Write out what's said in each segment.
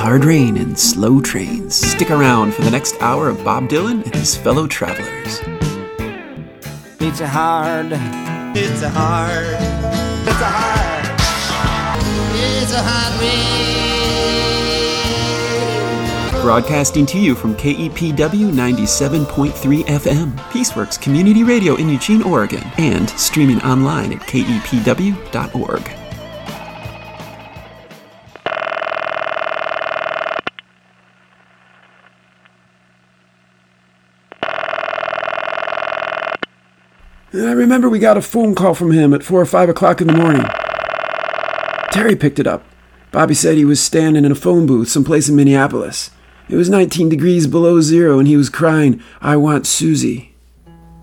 Hard Rain and Slow Trains. Stick around for the next hour of Bob Dylan and his fellow travelers. It's a hard, it's a hard, it's a hard, it's a hard rain. Broadcasting to you from KEPW 97.3 FM, Peaceworks Community Radio in Eugene, Oregon, and streaming online at kepw.org. remember we got a phone call from him at 4 or 5 o'clock in the morning. Terry picked it up. Bobby said he was standing in a phone booth someplace in Minneapolis. It was 19 degrees below zero and he was crying, I want Susie.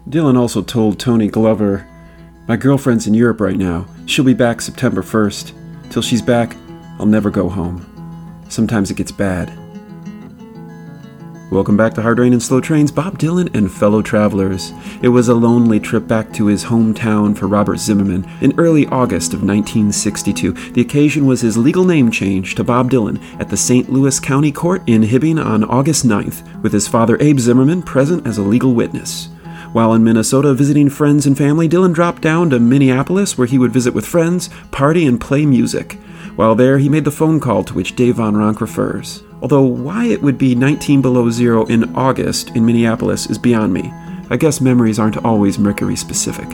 Dylan also told Tony Glover, My girlfriend's in Europe right now. She'll be back September 1st. Till she's back, I'll never go home. Sometimes it gets bad. Welcome back to Hard Rain and Slow Trains, Bob Dylan and fellow travelers. It was a lonely trip back to his hometown for Robert Zimmerman in early August of 1962. The occasion was his legal name change to Bob Dylan at the St. Louis County Court in Hibbing on August 9th, with his father Abe Zimmerman present as a legal witness. While in Minnesota visiting friends and family, Dylan dropped down to Minneapolis where he would visit with friends, party, and play music. While there, he made the phone call to which Dave Van Ronk refers. Although why it would be 19 below zero in August in Minneapolis is beyond me. I guess memories aren't always Mercury specific.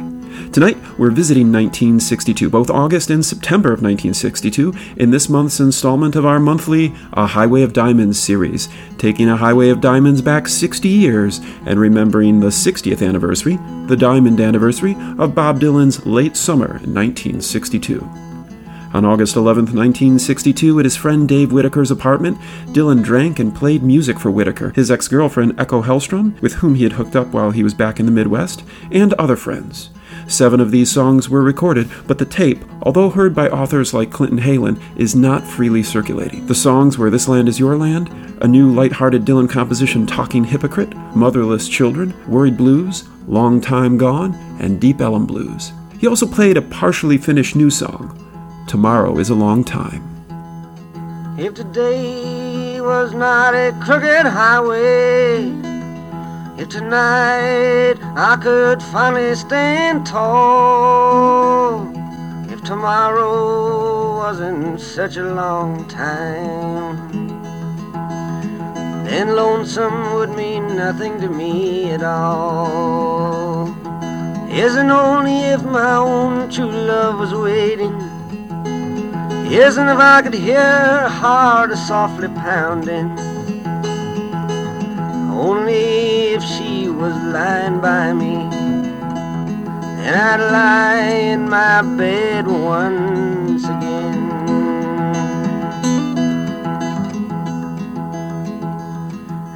Tonight, we're visiting 1962, both August and September of 1962, in this month's installment of our monthly A Highway of Diamonds series, taking A Highway of Diamonds back 60 years and remembering the 60th anniversary, the diamond anniversary, of Bob Dylan's late summer in 1962. On August 11, 1962, at his friend Dave Whitaker's apartment, Dylan drank and played music for Whitaker, his ex girlfriend Echo Helstrom, with whom he had hooked up while he was back in the Midwest, and other friends. Seven of these songs were recorded, but the tape, although heard by authors like Clinton Heylin, is not freely circulating. The songs were This Land Is Your Land, a new light-hearted Dylan composition Talking Hypocrite, Motherless Children, Worried Blues, Long Time Gone, and Deep Ellum Blues. He also played a partially finished new song, Tomorrow is a long time. If today was not a crooked highway, if tonight I could finally stand tall, if tomorrow wasn't such a long time, then lonesome would mean nothing to me at all. Isn't only if my own true love was waiting isn't if I could hear her heart softly pounding. Only if she was lying by me, and I'd lie in my bed once again.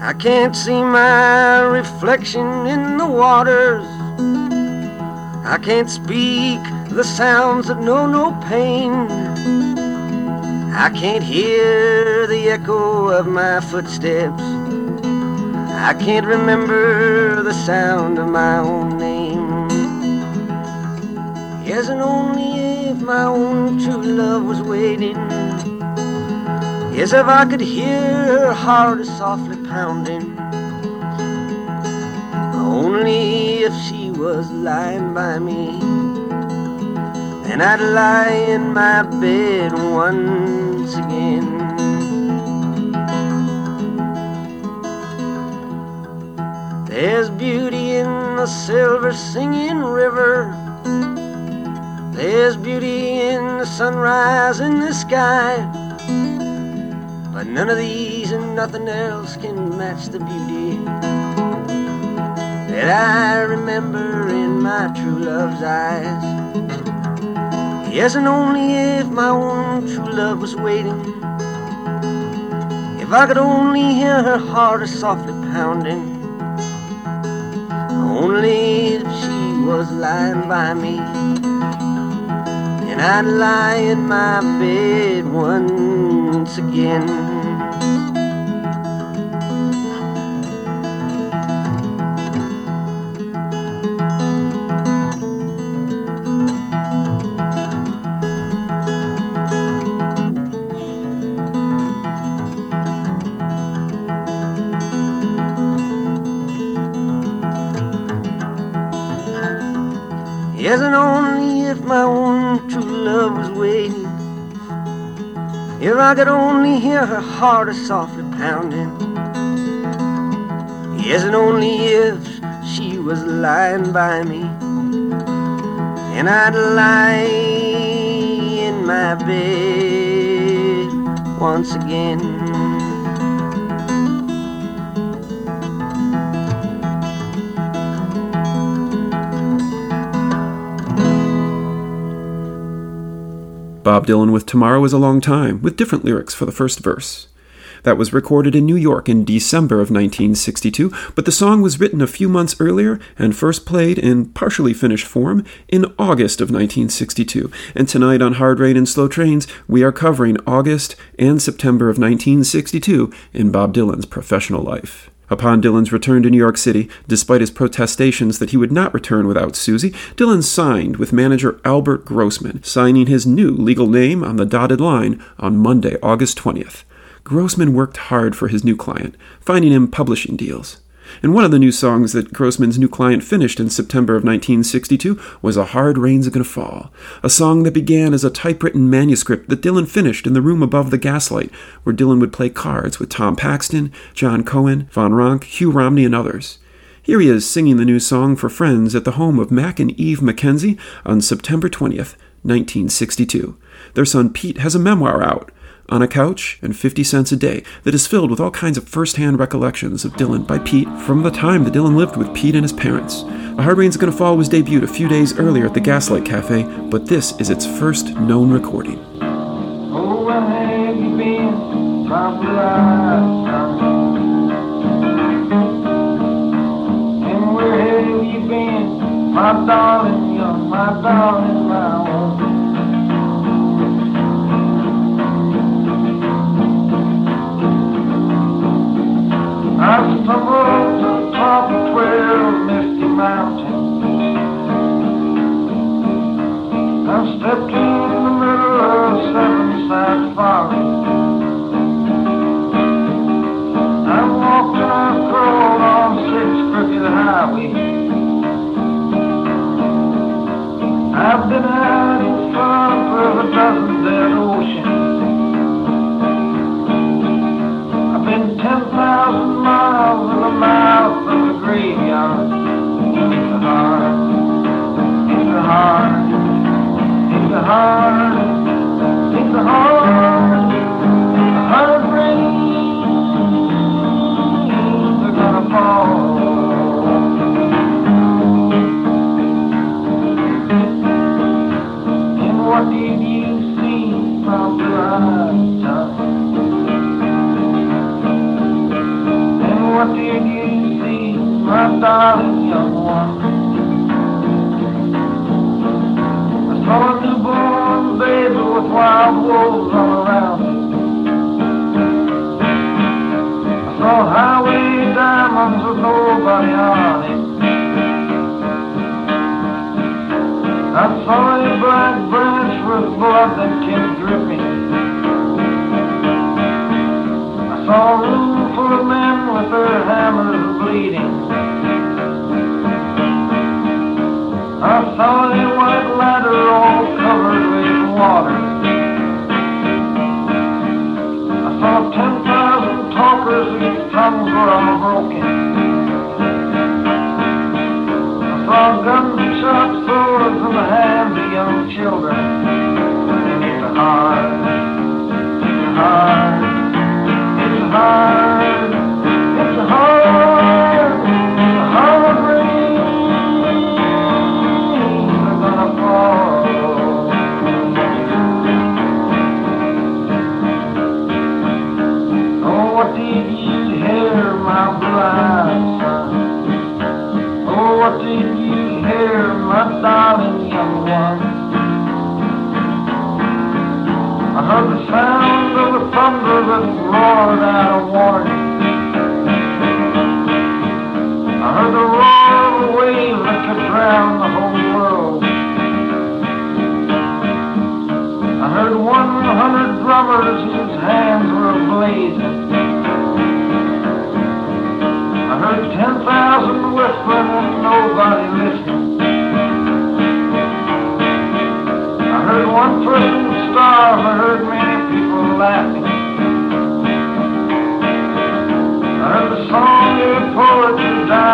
I can't see my reflection in the waters. I can't speak the sounds that know no pain. I can't hear the echo of my footsteps. I can't remember the sound of my own name. Yes, and only if my own true love was waiting. Yes, if I could hear her heart softly pounding. Only if she was lying by me. And I'd lie in my bed once again. There's beauty in the silver singing river. There's beauty in the sunrise in the sky. But none of these and nothing else can match the beauty that I remember in my true love's eyes. Yes, and only if my own true love was waiting. If I could only hear her heart softly pounding. Only if she was lying by me. And I'd lie in my bed once again. I could only hear her heart softly pounding. Yes, and only if she was lying by me. And I'd lie in my bed once again. Bob Dylan with Tomorrow is a Long Time, with different lyrics for the first verse. That was recorded in New York in December of 1962, but the song was written a few months earlier and first played in partially finished form in August of 1962. And tonight on Hard Rain and Slow Trains, we are covering August and September of 1962 in Bob Dylan's professional life. Upon Dylan's return to New York City, despite his protestations that he would not return without Susie, Dylan signed with manager Albert Grossman, signing his new legal name on the dotted line on Monday, August 20th. Grossman worked hard for his new client, finding him publishing deals. And one of the new songs that Grossman's new client finished in September of 1962 was A Hard Rain's Gonna Fall, a song that began as a typewritten manuscript that Dylan finished in the room above the gaslight, where Dylan would play cards with Tom Paxton, John Cohen, Van Ronk, Hugh Romney, and others. Here he is singing the new song for friends at the home of Mac and Eve McKenzie on September 20th, 1962. Their son Pete has a memoir out, on a couch and 50 cents a day that is filled with all kinds of first hand recollections of Dylan by Pete from the time that Dylan lived with Pete and his parents. A Hard Rain's Gonna Fall was debuted a few days earlier at the Gaslight Cafe, but this is its first known recording. My darling, you're my darling, my I stumbled to the top of twelve misty mountains. I stepped in the middle of seven sad forests. I walked and I crawled on six crooked highways. I've been having fun for a dozen dead oceans. Been ten thousand miles in the mouth of the graveyard. It's hard, it's hard, it's hard, did you see, my darling young one? I saw a newborn baby with wild wolves all around it. I saw highway diamonds with nobody on it. I saw a black branch with blood that kept dripping. I saw a with their hammers bleeding. I saw a white ladder all covered with water. I saw ten thousand talkers whose tongues were all broken. I saw gunshot swords in the hands of young children. It's hard, it's hard, it's hard, thunder that roar that a warning. I heard the roar of a wave that could drown the whole world. I heard 100 drummers whose hands were ablaze. I heard 10,000 whistling and nobody listening. I heard one person starve, I heard many people laugh. And song the poet died.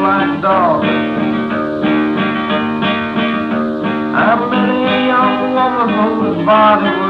black dog. I've met a young woman whose body was.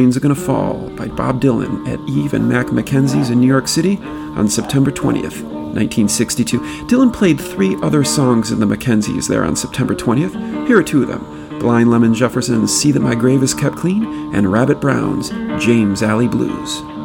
Rain's Gonna Fall by Bob Dylan at Eve and Mac Mackenzie's in New York City on September 20th, 1962. Dylan played three other songs in the Mackenzies there on September 20th. Here are two of them Blind Lemon Jefferson's See That My Grave Is Kept Clean and Rabbit Brown's James Alley Blues.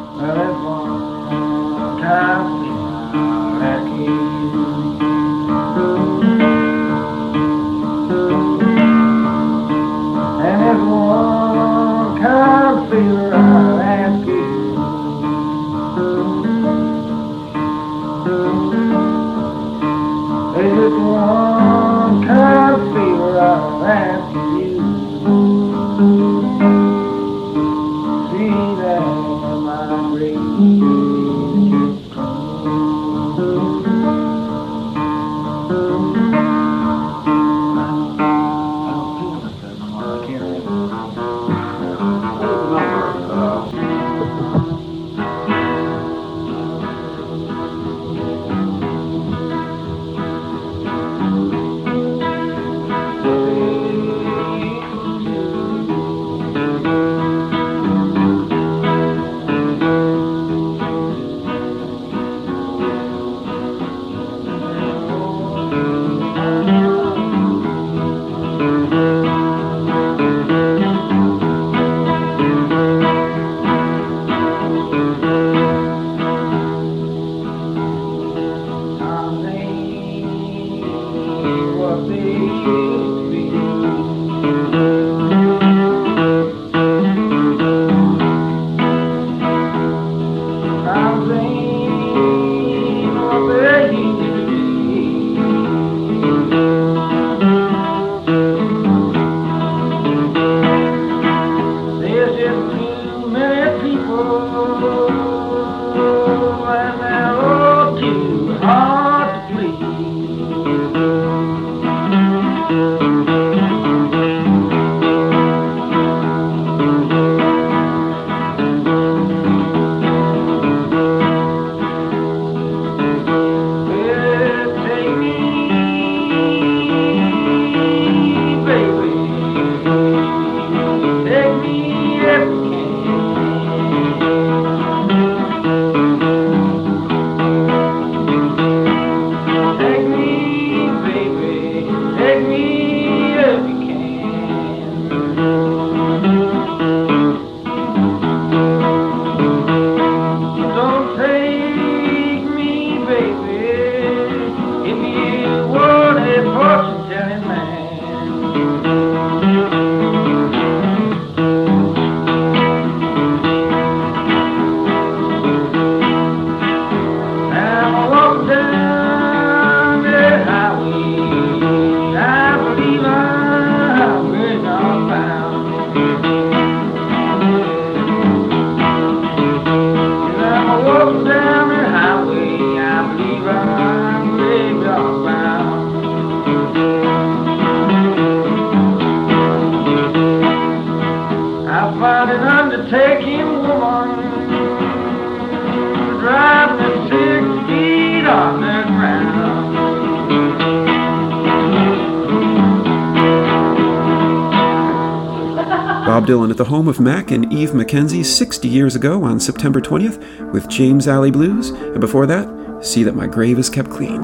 And Eve McKenzie 60 years ago on September 20th with James Alley Blues, and before that, See That My Grave Is Kept Clean.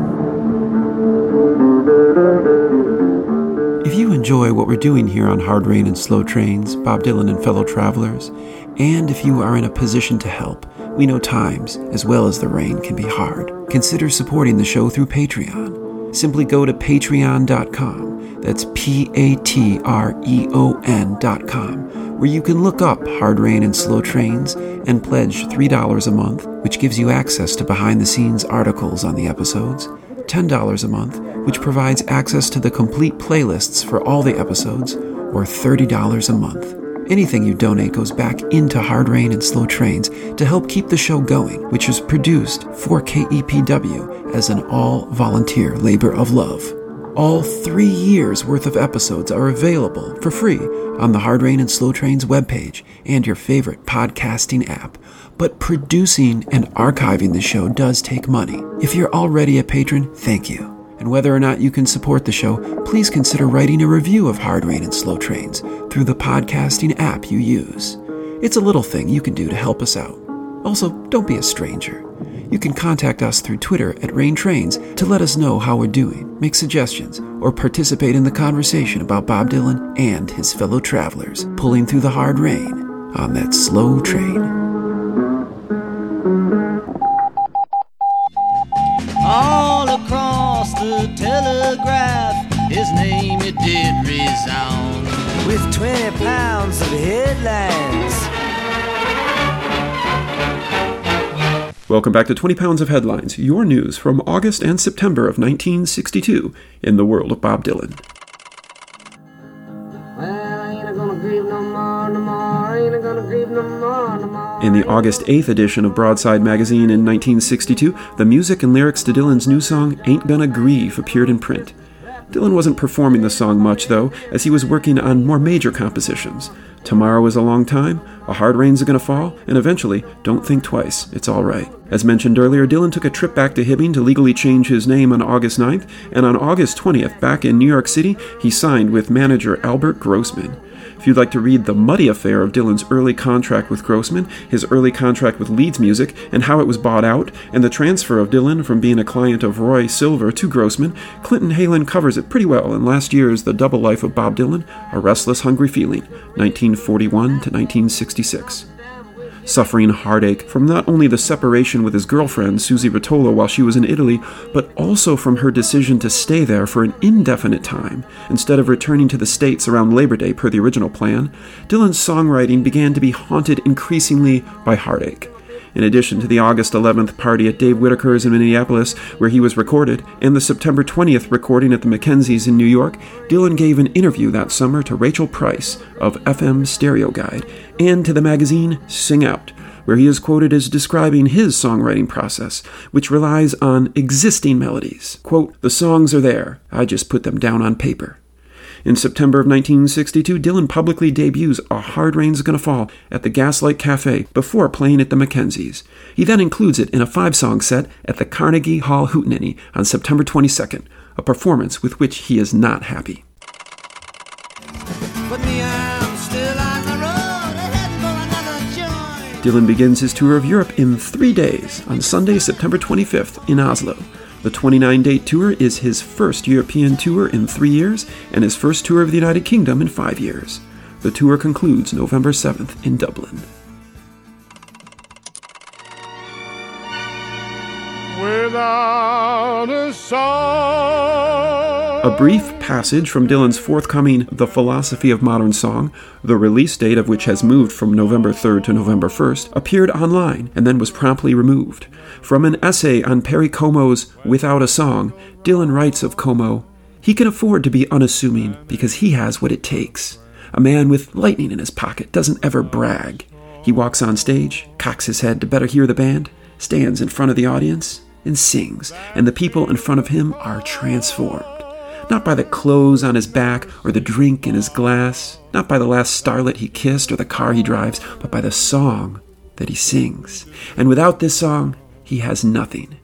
If you enjoy what we're doing here on Hard Rain and Slow Trains, Bob Dylan and fellow travelers, and if you are in a position to help, we know times, as well as the rain, can be hard. Consider supporting the show through Patreon. Simply go to patreon.com. That's P A T R E O N.com, where you can look up Hard Rain and Slow Trains and pledge $3 a month, which gives you access to behind the scenes articles on the episodes, $10 a month, which provides access to the complete playlists for all the episodes, or $30 a month. Anything you donate goes back into Hard Rain and Slow Trains to help keep the show going, which is produced for KEPW as an all volunteer labor of love. All three years worth of episodes are available for free on the Hard Rain and Slow Trains webpage and your favorite podcasting app. But producing and archiving the show does take money. If you're already a patron, thank you. And whether or not you can support the show, please consider writing a review of Hard Rain and Slow Trains through the podcasting app you use. It's a little thing you can do to help us out. Also, don't be a stranger. You can contact us through Twitter at Rain Trains to let us know how we're doing, make suggestions, or participate in the conversation about Bob Dylan and his fellow travelers pulling through the hard rain on that slow train. all across the telegraph. His name it did resound with 20 pounds of headlines. Welcome back to 20 Pounds of Headlines, your news from August and September of 1962 in the world of Bob Dylan. In the August 8th edition of Broadside magazine in 1962, the music and lyrics to Dylan's new song, Ain't Gonna Grieve, appeared in print. Dylan wasn't performing the song much, though, as he was working on more major compositions. Tomorrow is a long time, A Hard Rain's Gonna Fall, and eventually, Don't Think Twice, It's Alright. As mentioned earlier, Dylan took a trip back to Hibbing to legally change his name on August 9th, and on August 20th, back in New York City, he signed with manager Albert Grossman. If you'd like to read the muddy affair of Dylan's early contract with Grossman, his early contract with Leeds Music, and how it was bought out, and the transfer of Dylan from being a client of Roy Silver to Grossman, Clinton Heylin covers it pretty well in last year's The Double Life of Bob Dylan A Restless Hungry Feeling, 1941 to 1966 suffering heartache from not only the separation with his girlfriend, Susie Rotolo, while she was in Italy, but also from her decision to stay there for an indefinite time. Instead of returning to the States around Labor Day per the original plan, Dylan's songwriting began to be haunted increasingly by heartache in addition to the August 11th party at Dave Whitaker's in Minneapolis, where he was recorded, and the September 20th recording at the Mackenzies in New York, Dylan gave an interview that summer to Rachel Price of FM Stereo Guide and to the magazine Sing Out, where he is quoted as describing his songwriting process, which relies on existing melodies. Quote, The songs are there, I just put them down on paper. In September of 1962, Dylan publicly debuts A Hard Rain's Gonna Fall at the Gaslight Cafe before playing at the Mackenzies. He then includes it in a five song set at the Carnegie Hall Hootenanny on September 22nd, a performance with which he is not happy. Dylan begins his tour of Europe in three days on Sunday, September 25th in Oslo. The 29 date tour is his first European tour in three years and his first tour of the United Kingdom in five years. The tour concludes November 7th in Dublin. Without a song. A brief passage from Dylan's forthcoming The Philosophy of Modern Song, the release date of which has moved from November 3rd to November 1st, appeared online and then was promptly removed. From an essay on Perry Como's Without a Song, Dylan writes of Como He can afford to be unassuming because he has what it takes. A man with lightning in his pocket doesn't ever brag. He walks on stage, cocks his head to better hear the band, stands in front of the audience, and sings, and the people in front of him are transformed. Not by the clothes on his back or the drink in his glass, not by the last starlet he kissed or the car he drives, but by the song that he sings. And without this song, he has nothing.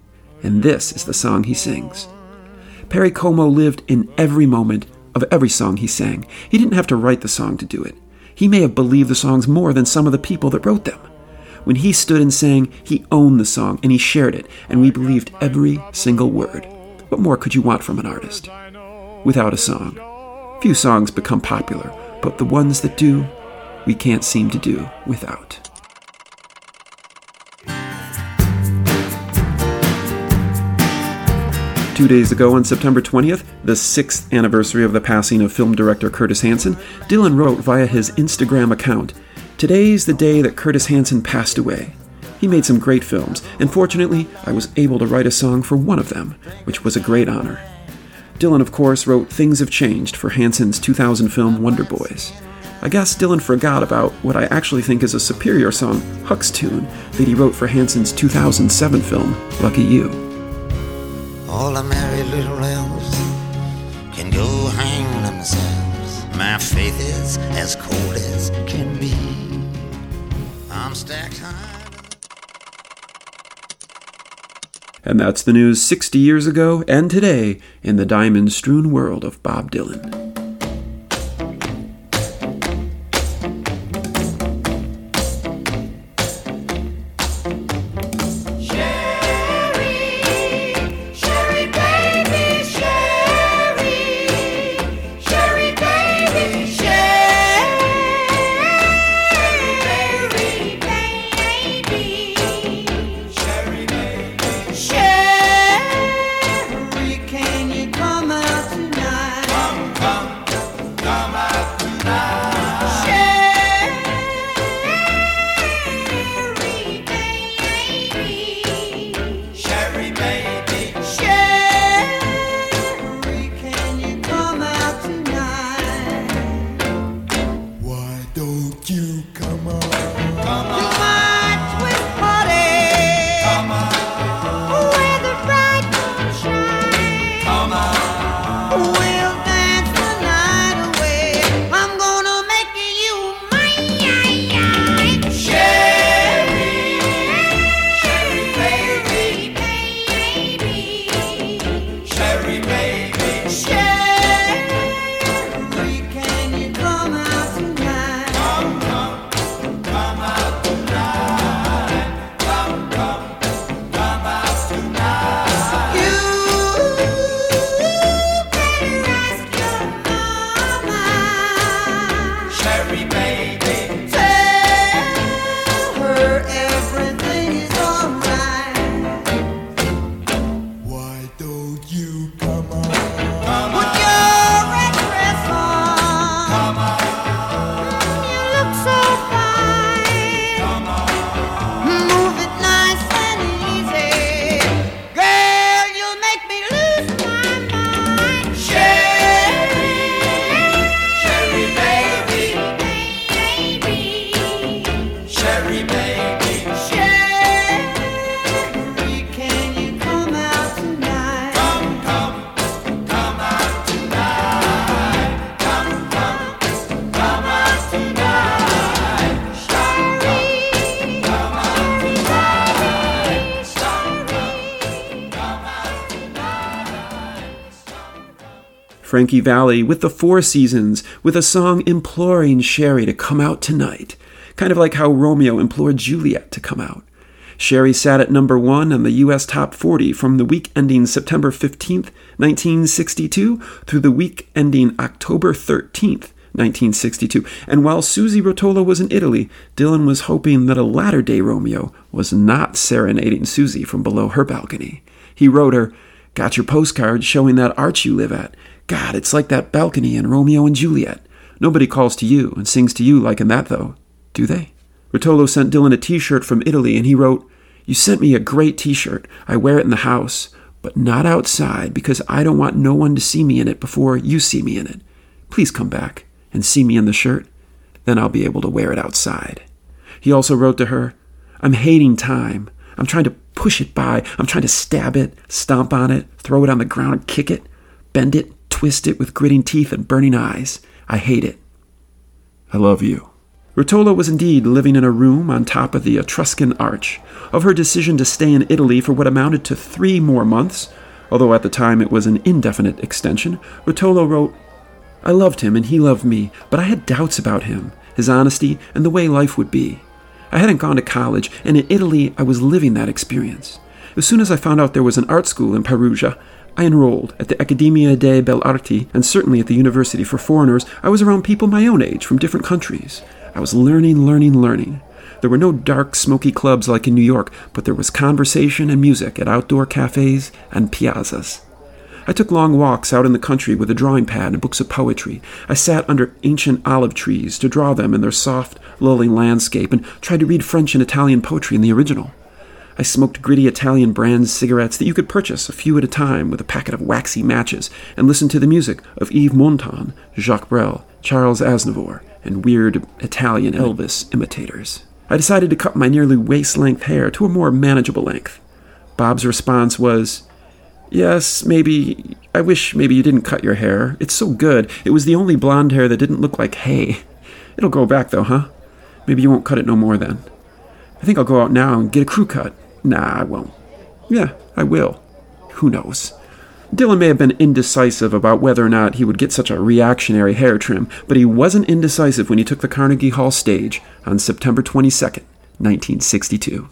And this is the song he sings. Perry Como lived in every moment of every song he sang. He didn't have to write the song to do it. He may have believed the songs more than some of the people that wrote them. When he stood and sang, he owned the song and he shared it, and we believed every single word. What more could you want from an artist? Without a song, few songs become popular, but the ones that do, we can't seem to do without. Two days ago, on September 20th, the sixth anniversary of the passing of film director Curtis Hanson, Dylan wrote via his Instagram account Today's the day that Curtis Hanson passed away. He made some great films, and fortunately, I was able to write a song for one of them, which was a great honor. Dylan, of course, wrote Things Have Changed for Hanson's 2000 film Wonder Boys. I guess Dylan forgot about what I actually think is a superior song, Huck's Tune, that he wrote for Hanson's 2007 film, Lucky You. All the merry little elves can go hang themselves. My faith is as cold as can be. Stacked high. And that's the news 60 years ago and today in the diamond strewn world of Bob Dylan. you Frankie Valli with the Four Seasons, with a song imploring Sherry to come out tonight, kind of like how Romeo implored Juliet to come out. Sherry sat at number one on the U.S. Top 40 from the week ending September 15th, 1962, through the week ending October 13th, 1962. And while Susie Rotolo was in Italy, Dylan was hoping that a latter day Romeo was not serenading Susie from below her balcony. He wrote her, Got your postcard showing that arch you live at. God, it's like that balcony in Romeo and Juliet. Nobody calls to you and sings to you like in that, though, do they? Rotolo sent Dylan a t shirt from Italy, and he wrote, You sent me a great t shirt. I wear it in the house, but not outside because I don't want no one to see me in it before you see me in it. Please come back and see me in the shirt. Then I'll be able to wear it outside. He also wrote to her, I'm hating time. I'm trying to push it by. I'm trying to stab it, stomp on it, throw it on the ground, kick it, bend it, twist it with gritting teeth and burning eyes. I hate it. I love you. Rotolo was indeed living in a room on top of the Etruscan arch. Of her decision to stay in Italy for what amounted to three more months, although at the time it was an indefinite extension, Rotolo wrote, I loved him and he loved me, but I had doubts about him. his honesty, and the way life would be. I hadn't gone to college, and in Italy I was living that experience. As soon as I found out there was an art school in Perugia, I enrolled at the Accademia dei Belle Arti, and certainly at the University for Foreigners, I was around people my own age from different countries. I was learning, learning, learning. There were no dark, smoky clubs like in New York, but there was conversation and music at outdoor cafes and piazzas. I took long walks out in the country with a drawing pad and books of poetry. I sat under ancient olive trees to draw them in their soft, lulling landscape and tried to read French and Italian poetry in the original. I smoked gritty Italian brand cigarettes that you could purchase a few at a time with a packet of waxy matches and listened to the music of Yves Montand, Jacques Brel, Charles Aznavour, and weird Italian oh. Elvis imitators. I decided to cut my nearly waist length hair to a more manageable length. Bob's response was, Yes, maybe. I wish maybe you didn't cut your hair. It's so good. It was the only blonde hair that didn't look like hay. It'll grow back though, huh? Maybe you won't cut it no more then. I think I'll go out now and get a crew cut. Nah, I won't. Yeah, I will. Who knows? Dylan may have been indecisive about whether or not he would get such a reactionary hair trim, but he wasn't indecisive when he took the Carnegie Hall stage on September 22nd, 1962.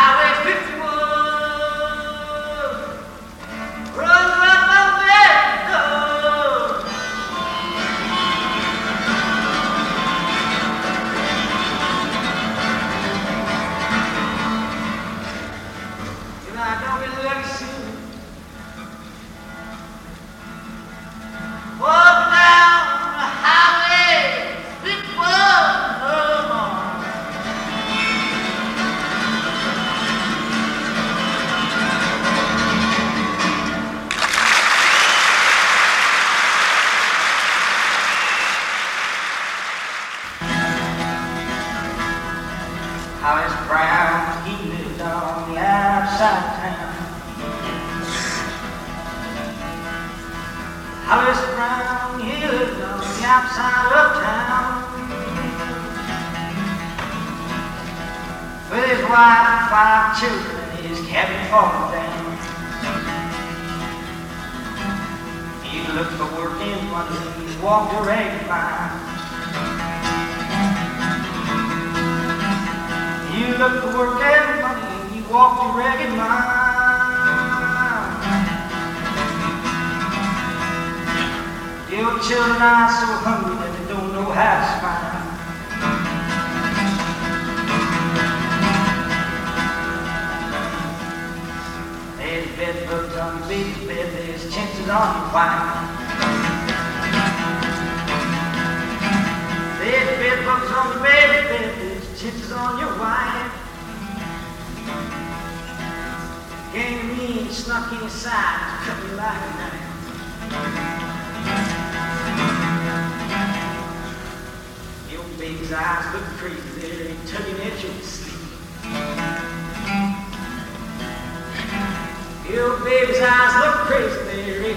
I will.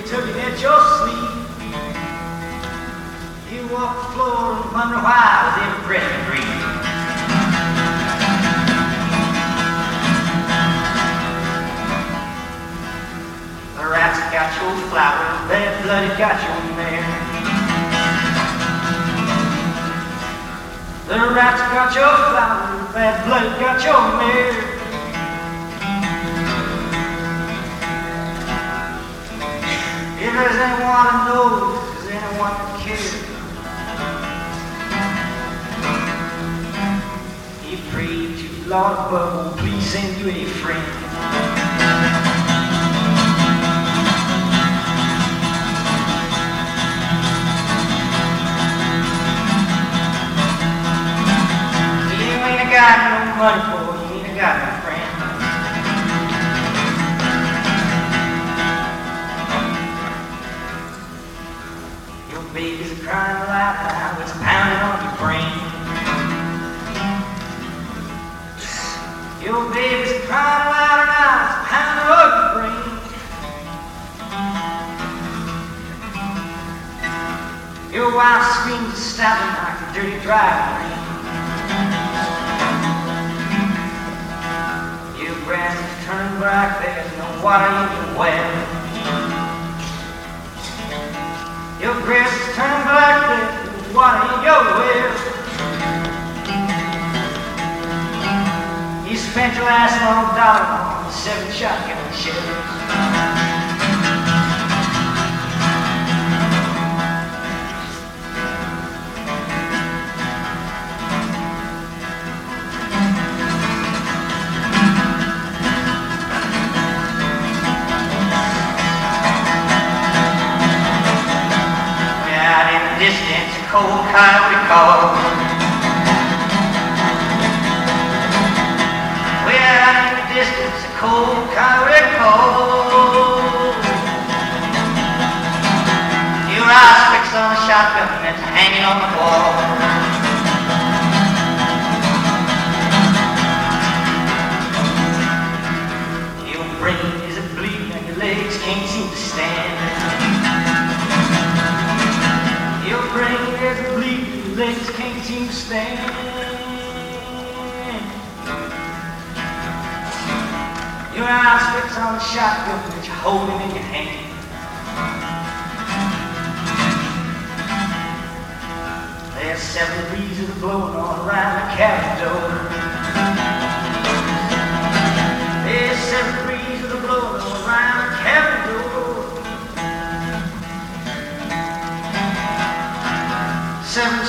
you took it at your sleep. You walk the floor and wonder why with every breath you breathe. The rats got your flowers, bad bloody got your mare. The rats got your flowers, bad blood got your mare. If there's anyone who knows, there's anyone who cares? He prayed to Lord will please send you a friend. He ain't got no money for you, he ain't got no friend. Baby's crying loud now, it's pounding on your brain. Your baby's crying loud now, it's pounding on your brain. Your wife screams stabbing like a dirty driving rain. Your grass is turning black, there's no water in your well. Your grass is turning black, no water in your well. You spent your last long dollar on seven shotgun shells. Cold coyote call. Way out in the distance, a cold coyote call. Your eyes fixed on a shotgun that's hanging on the wall. Your brain is a bleeding and your legs can't seem to stand. Stand. Your eyes fixed on the shotgun that you're holding in your hand. There's seven breezes blowing all around the cabin door.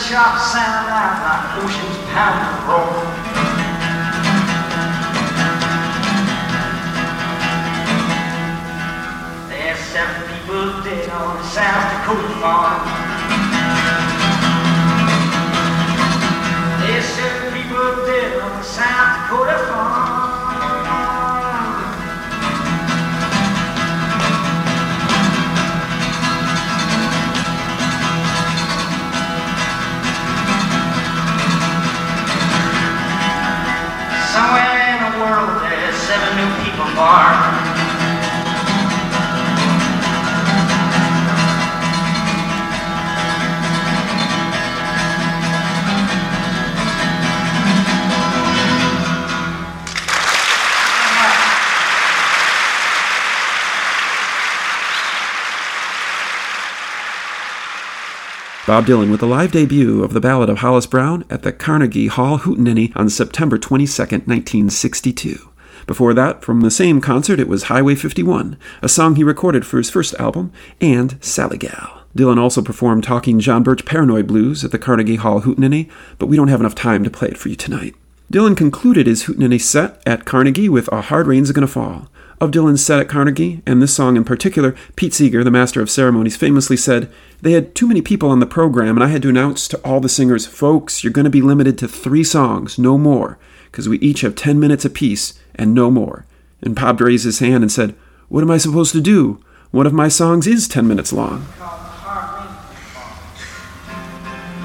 Sharp sound out like oceans pound and roar. There's seven people dead on the South Dakota farm. There's seven people dead on the South Dakota farm. Bob Dylan with the live debut of the Ballad of Hollis Brown at the Carnegie Hall Hootenanny on September 22, 1962. Before that, from the same concert, it was Highway 51, a song he recorded for his first album, and Sally Gal. Dylan also performed Talking John Birch Paranoid Blues at the Carnegie Hall Hootenanny, but we don't have enough time to play it for you tonight. Dylan concluded his Hootenanny set at Carnegie with A Hard Rain's Gonna Fall. Of Dylan's set at Carnegie, and this song in particular, Pete Seeger, the master of ceremonies, famously said, They had too many people on the program, and I had to announce to all the singers, folks, you're going to be limited to three songs, no more, because we each have 10 minutes apiece, and no more. And Bob raised his hand and said, What am I supposed to do? One of my songs is 10 minutes long.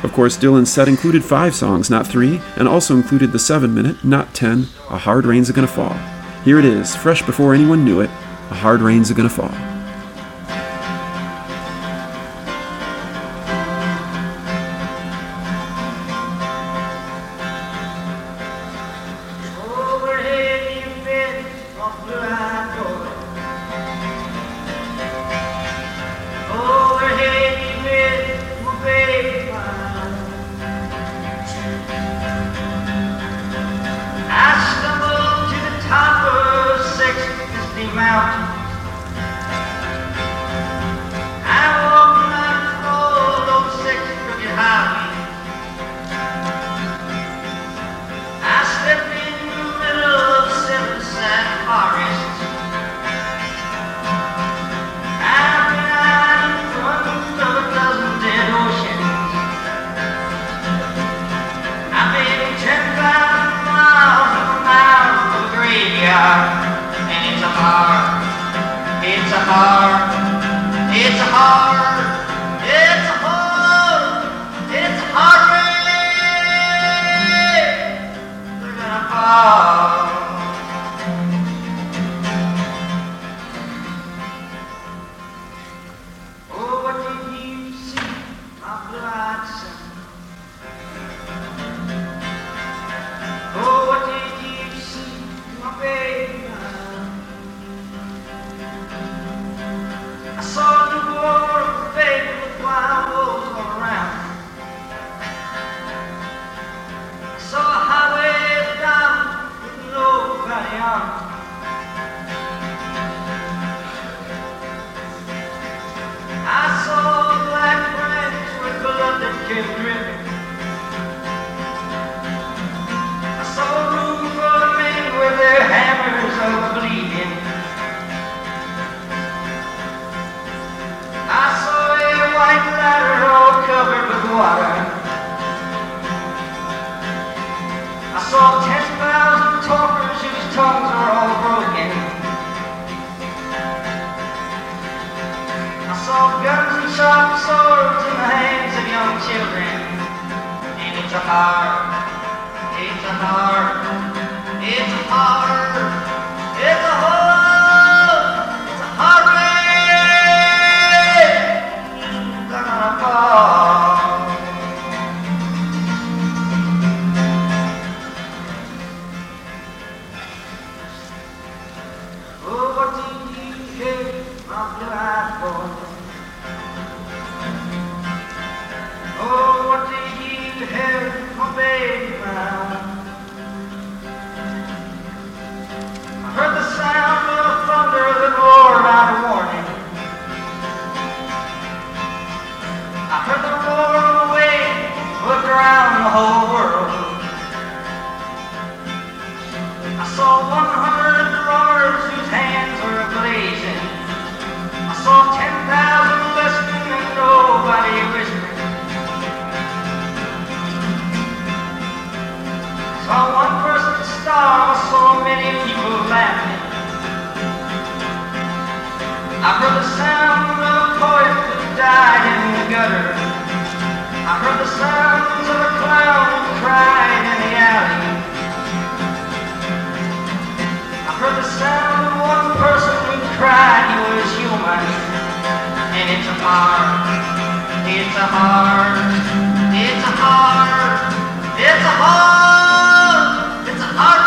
Of course, Dylan's set included five songs, not three, and also included the seven minute, not ten, A Hard Rain's a Gonna Fall. Here it is, fresh before anyone knew it, A Hard Rain's a Gonna Fall. Many people laughing. I heard the sound of a poet that died in the gutter. I heard the sounds of a clown who cried in the alley. I heard the sound of one person who cried he was human. And it's a hard, it's a hard, it's a hard, it's a hard, it's a hard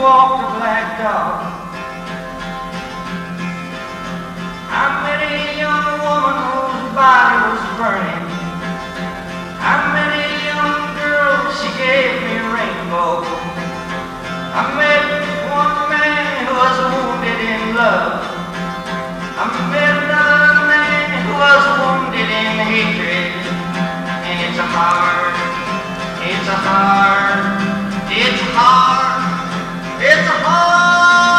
walked a black dog. I met a young woman whose body was burning. I met a young girl, she gave me a rainbow. I met one man who was wounded in love. I met another man who was wounded in hatred. And it's a hard, it's a hard, it's hard, it's a hard,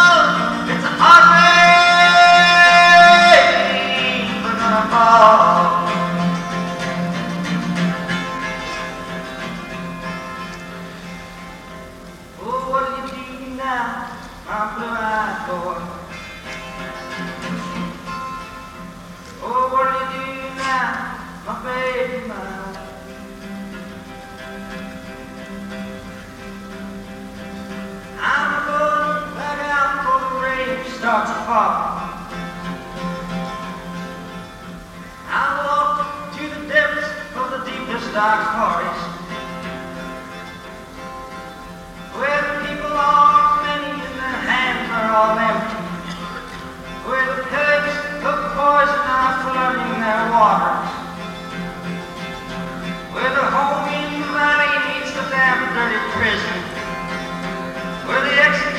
starts to. I walk to the depths of the deepest dark forest. Where the people are many and their hands are all empty. Where the pigs of poison are flooding their waters. Where the home in the valley meets the damn dirty prison. Where the executioner's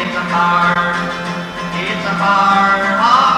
it's a hard, it's a hard, hard,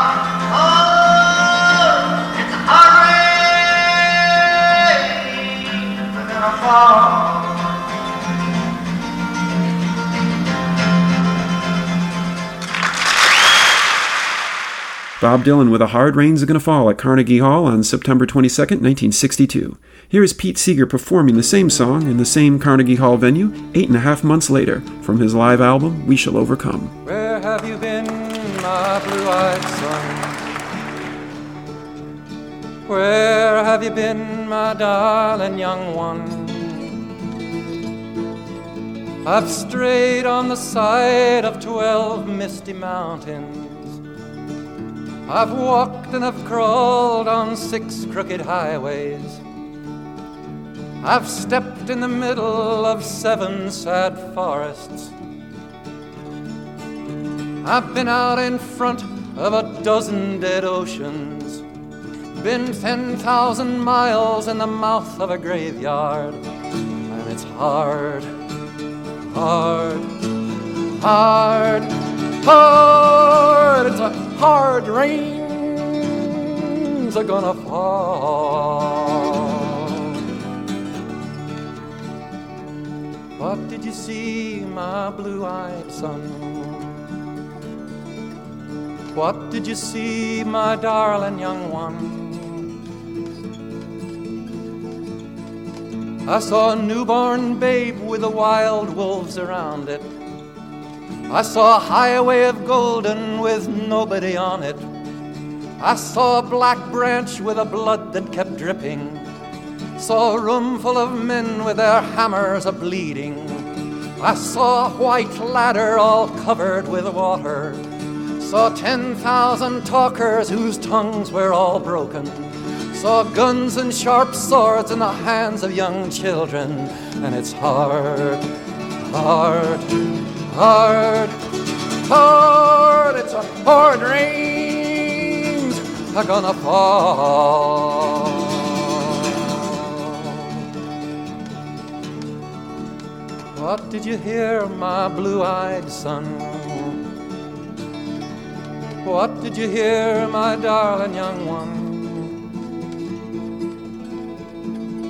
Bob Dylan with A Hard Rain's Gonna Fall at Carnegie Hall on September 22, 1962. Here is Pete Seeger performing the same song in the same Carnegie Hall venue eight and a half months later from his live album We Shall Overcome. Where have you been, my blue-eyed son? Where have you been, my darling young one? I've strayed on the side of twelve misty mountains. I've walked and I've crawled on six crooked highways. I've stepped in the middle of seven sad forests. I've been out in front of a dozen dead oceans. Been 10,000 miles in the mouth of a graveyard. And it's hard, hard, hard, hard. It's a hard rains are gonna fall. What did you see, my blue eyed son? What did you see, my darling young one? I saw a newborn babe with the wild wolves around it. I saw a highway of golden with nobody on it. I saw a black branch with a blood that kept dripping. Saw a room full of men with their hammers a bleeding. I saw a white ladder all covered with water. Saw 10,000 talkers whose tongues were all broken. Saw guns and sharp swords in the hands of young children. And it's hard, hard, hard, hard. It's a hard rains are gonna fall. What did you hear, my blue-eyed son? What did you hear, my darling young one?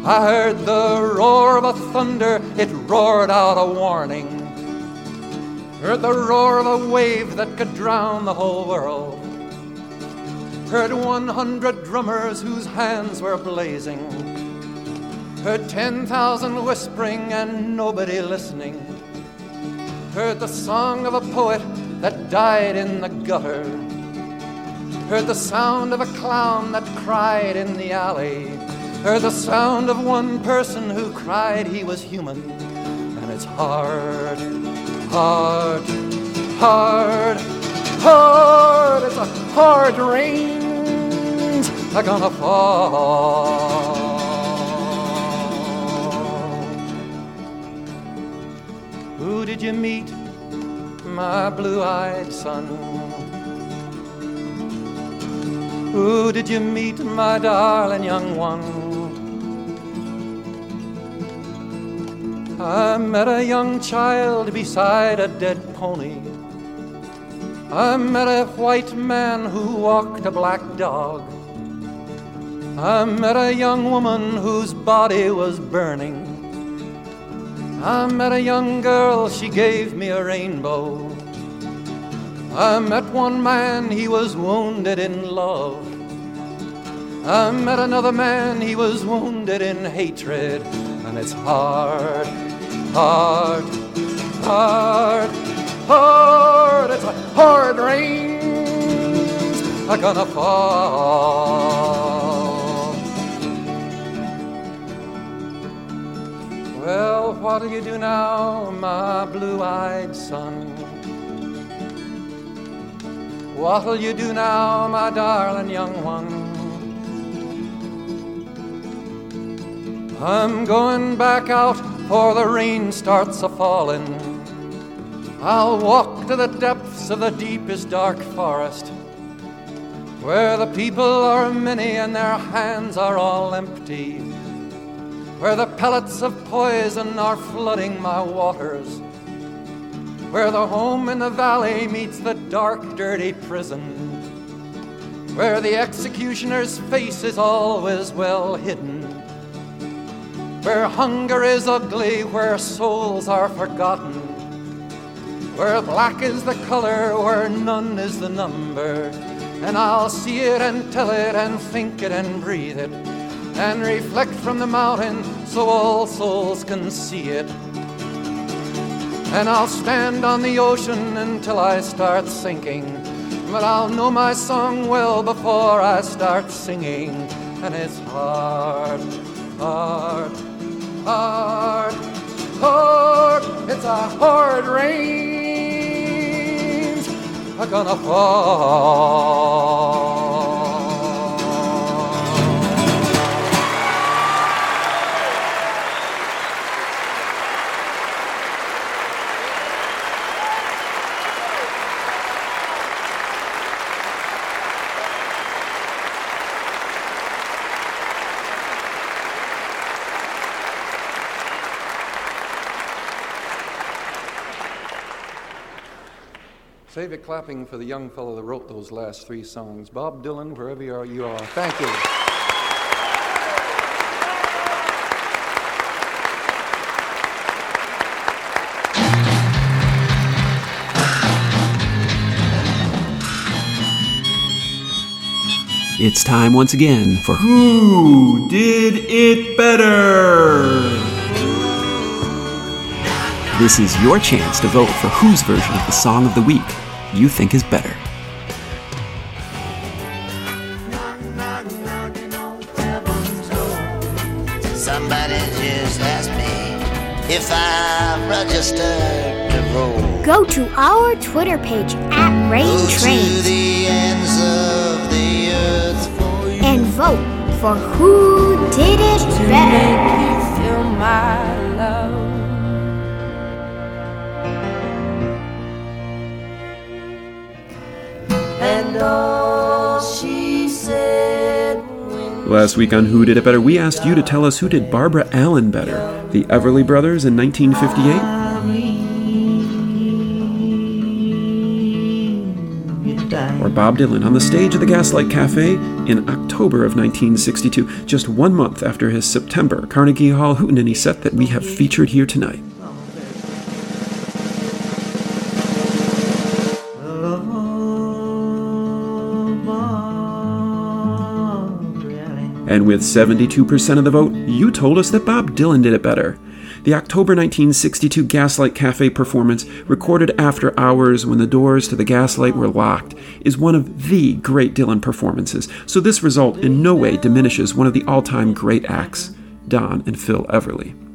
I heard the roar of a thunder, it roared out a warning. Heard the roar of a wave that could drown the whole world. Heard 100 drummers whose hands were blazing. Heard 10,000 whispering and nobody listening. Heard the song of a poet that died in the gutter. Heard the sound of a clown that cried in the alley. Heard the sound of one person who cried he was human. And it's hard, hard, hard, hard. It's a hard rains are gonna fall. Who did you meet, my blue-eyed son? Who did you meet, my darling young one? I met a young child beside a dead pony. I met a white man who walked a black dog. I met a young woman whose body was burning. I met a young girl, she gave me a rainbow. I met one man, he was wounded in love. I met another man, he was wounded in hatred. And it's hard, hard, hard, hard. It's a hard rains are gonna fall. Well, what'll you do now, my blue eyed son? What'll you do now, my darling young one? I'm going back out, for the rain starts a falling. I'll walk to the depths of the deepest dark forest, where the people are many and their hands are all empty, where the pellets of poison are flooding my waters, where the home in the valley meets the dark, dirty prison, where the executioner's face is always well hidden where hunger is ugly, where souls are forgotten, where black is the color, where none is the number. And I'll see it and tell it and think it and breathe it and reflect from the mountain so all souls can see it. And I'll stand on the ocean until I start sinking. But I'll know my song well before I start singing. And it's hard, hard hard, hard. It's a hard rain's gonna fall. Save your clapping for the young fellow that wrote those last three songs. Bob Dylan, wherever you are, you are. Thank you. It's time once again for Who Did It Better? This is your chance to vote for whose version of the song of the week you think is better. Somebody just asked me if I'm registered to roll. Go to our Twitter page at Rain Go to Trains the ends of the earth you. and vote for who did it better. Last week on Who Did It Better, we asked you to tell us who did Barbara Allen better the Everly Brothers in 1958? Or Bob Dylan on the stage of the Gaslight Cafe in October of 1962, just one month after his September Carnegie Hall Hootenanny set that we have featured here tonight. And with 72% of the vote, you told us that Bob Dylan did it better. The October 1962 Gaslight Cafe performance, recorded after hours when the doors to the Gaslight were locked, is one of the great Dylan performances, so this result in no way diminishes one of the all time great acts, Don and Phil Everly.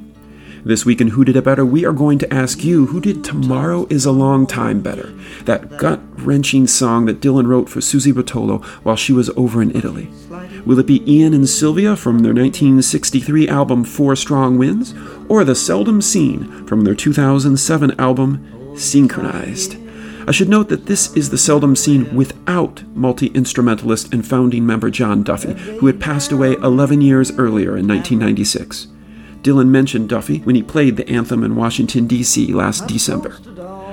This week in Who Did It Better, we are going to ask you who did Tomorrow is a Long Time Better? That gut wrenching song that Dylan wrote for Susie Rotolo while she was over in Italy. Will it be Ian and Sylvia from their 1963 album Four Strong Winds, or The Seldom Scene from their 2007 album Scenechronized? I should note that this is the Seldom Scene without multi instrumentalist and founding member John Duffy, who had passed away 11 years earlier in 1996. Dylan mentioned Duffy when he played the anthem in Washington, D.C. last December.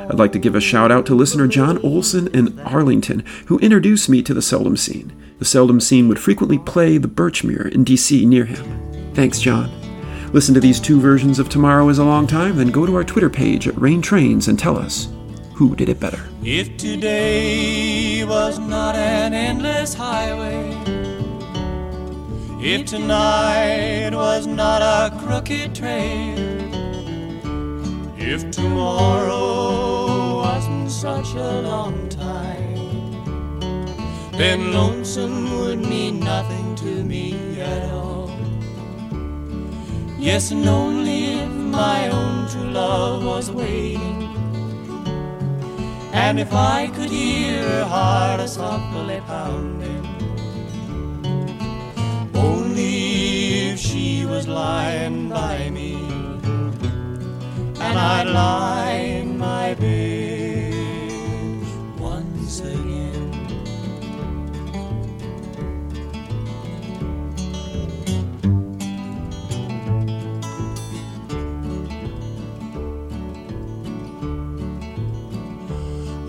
I'd like to give a shout out to listener John Olson in Arlington, who introduced me to the Seldom Scene. The Seldom Scene would frequently play the Birchmere in D.C. near him. Thanks, John. Listen to these two versions of Tomorrow is a Long Time, then go to our Twitter page at Rain Trains and tell us who did it better. If today was not an endless highway, if tonight was not a crooked trail, if tomorrow wasn't such a long time, then lonesome would mean nothing to me at all. Yes, and only if my own true love was waiting And if I could hear her heart softly pounding, was lying by me, and I'd lie in my bed once again.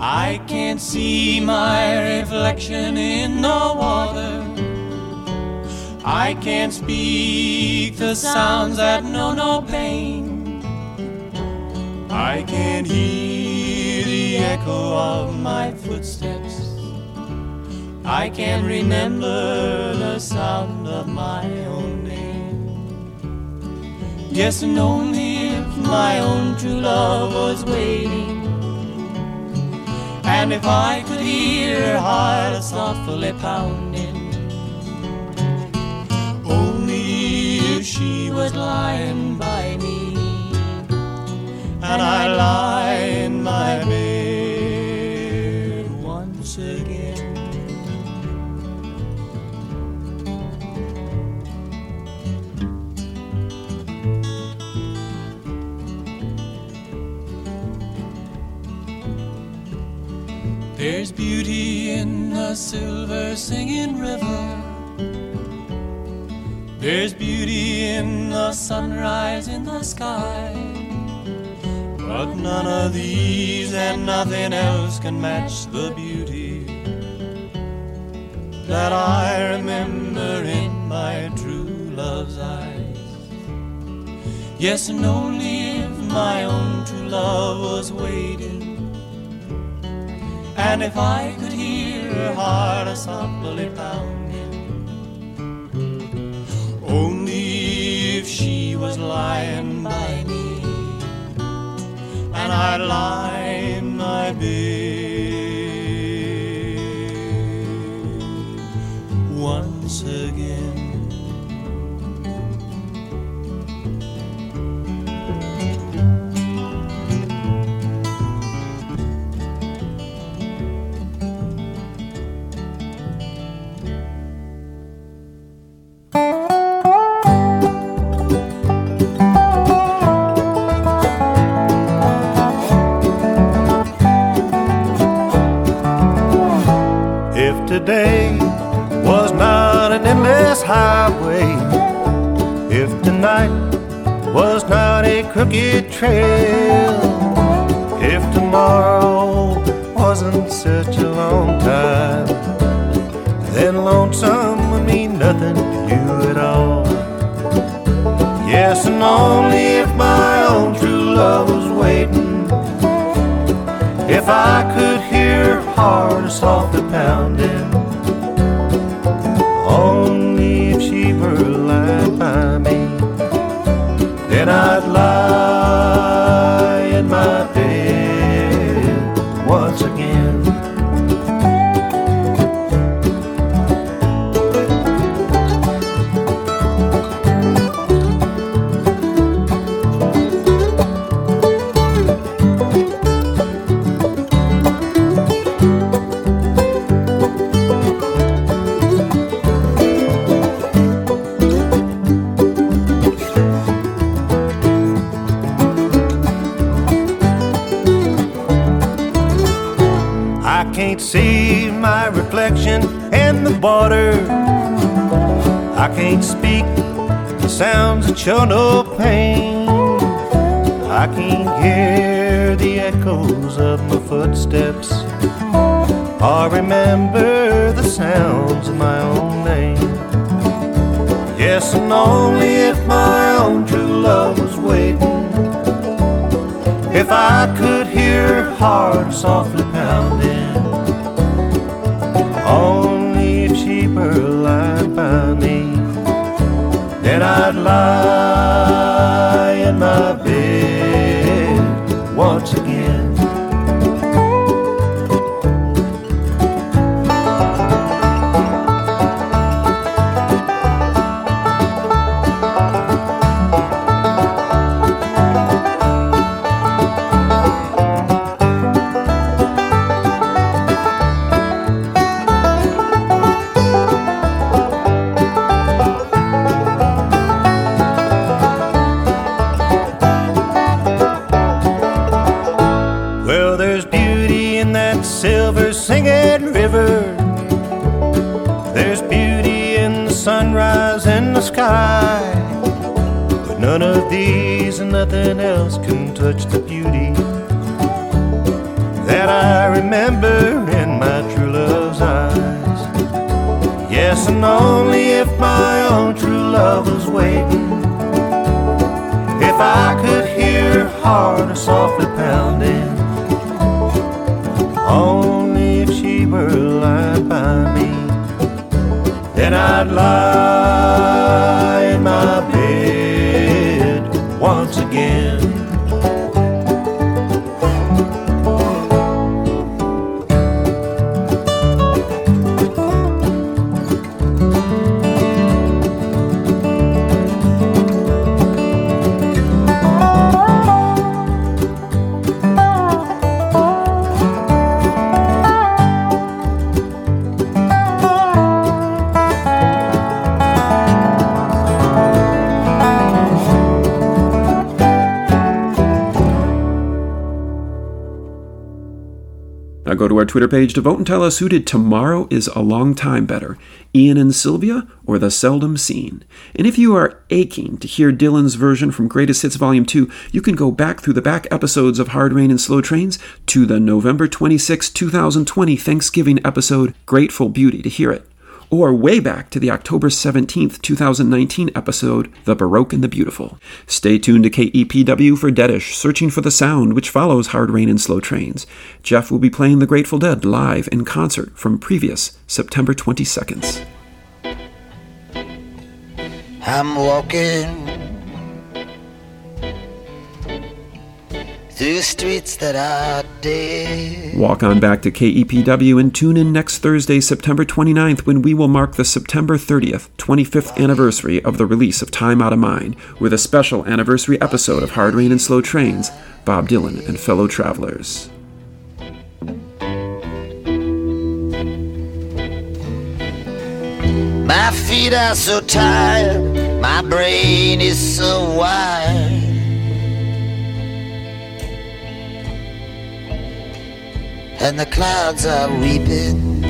I can't see my reflection in the water. I can't speak the sounds that know no pain. I can't hear the echo of my footsteps. I can't remember the sound of my own name. Yes, and only if my own true love was waiting. And if I could hear her heart softly pounding, she was lying by me, and I lie in my bed once again. There's beauty in the silver singing river. There's beauty in the sunrise in the sky. But none of these and nothing else can match the beauty that I remember in my true love's eyes. Yes, and only if my own true love was waiting. And if I could hear her heart as softly pounding, was lying by me, and lie in my bed once again. Highway, if tonight was not a crooked trail, if tomorrow wasn't such a long time, then lonesome would mean nothing to you at all. Yes, and only if my own true love was waiting. If I could hear her heart softly pounding, I'd lie can't see my reflection in the water. I can't speak the sounds that show no pain. I can't hear the echoes of my footsteps or remember the sounds of my own name. Yes, and only if my own true love was waiting. If I could hear her heart softly pounding, then and nothing else can touch the beauty that I remember in my true love's eyes. Yes, and only if my own true love was waiting. If I could hear her heart softly pounding. Only if she were lying by me. Then I'd lie in my go to our Twitter page to vote and tell us who did Tomorrow is a Long Time better, Ian and Sylvia or The Seldom Scene. And if you are aching to hear Dylan's version from Greatest Hits Volume 2, you can go back through the back episodes of Hard Rain and Slow Trains to the November 26, 2020 Thanksgiving episode Grateful Beauty to hear it or way back to the October 17th, 2019 episode, The Baroque and the Beautiful. Stay tuned to KEPW for Deadish, Searching for the Sound, which follows Hard Rain and Slow Trains. Jeff will be playing The Grateful Dead live in concert from previous September 22nd. I'm walking through streets that are dead. Walk on back to KEPW and tune in next Thursday, September 29th, when we will mark the September 30th, 25th anniversary of the release of Time Out of Mind, with a special anniversary episode of Hard Rain and Slow Trains, Bob Dylan and fellow travelers. My feet are so tired, my brain is so wired. And the clouds are weeping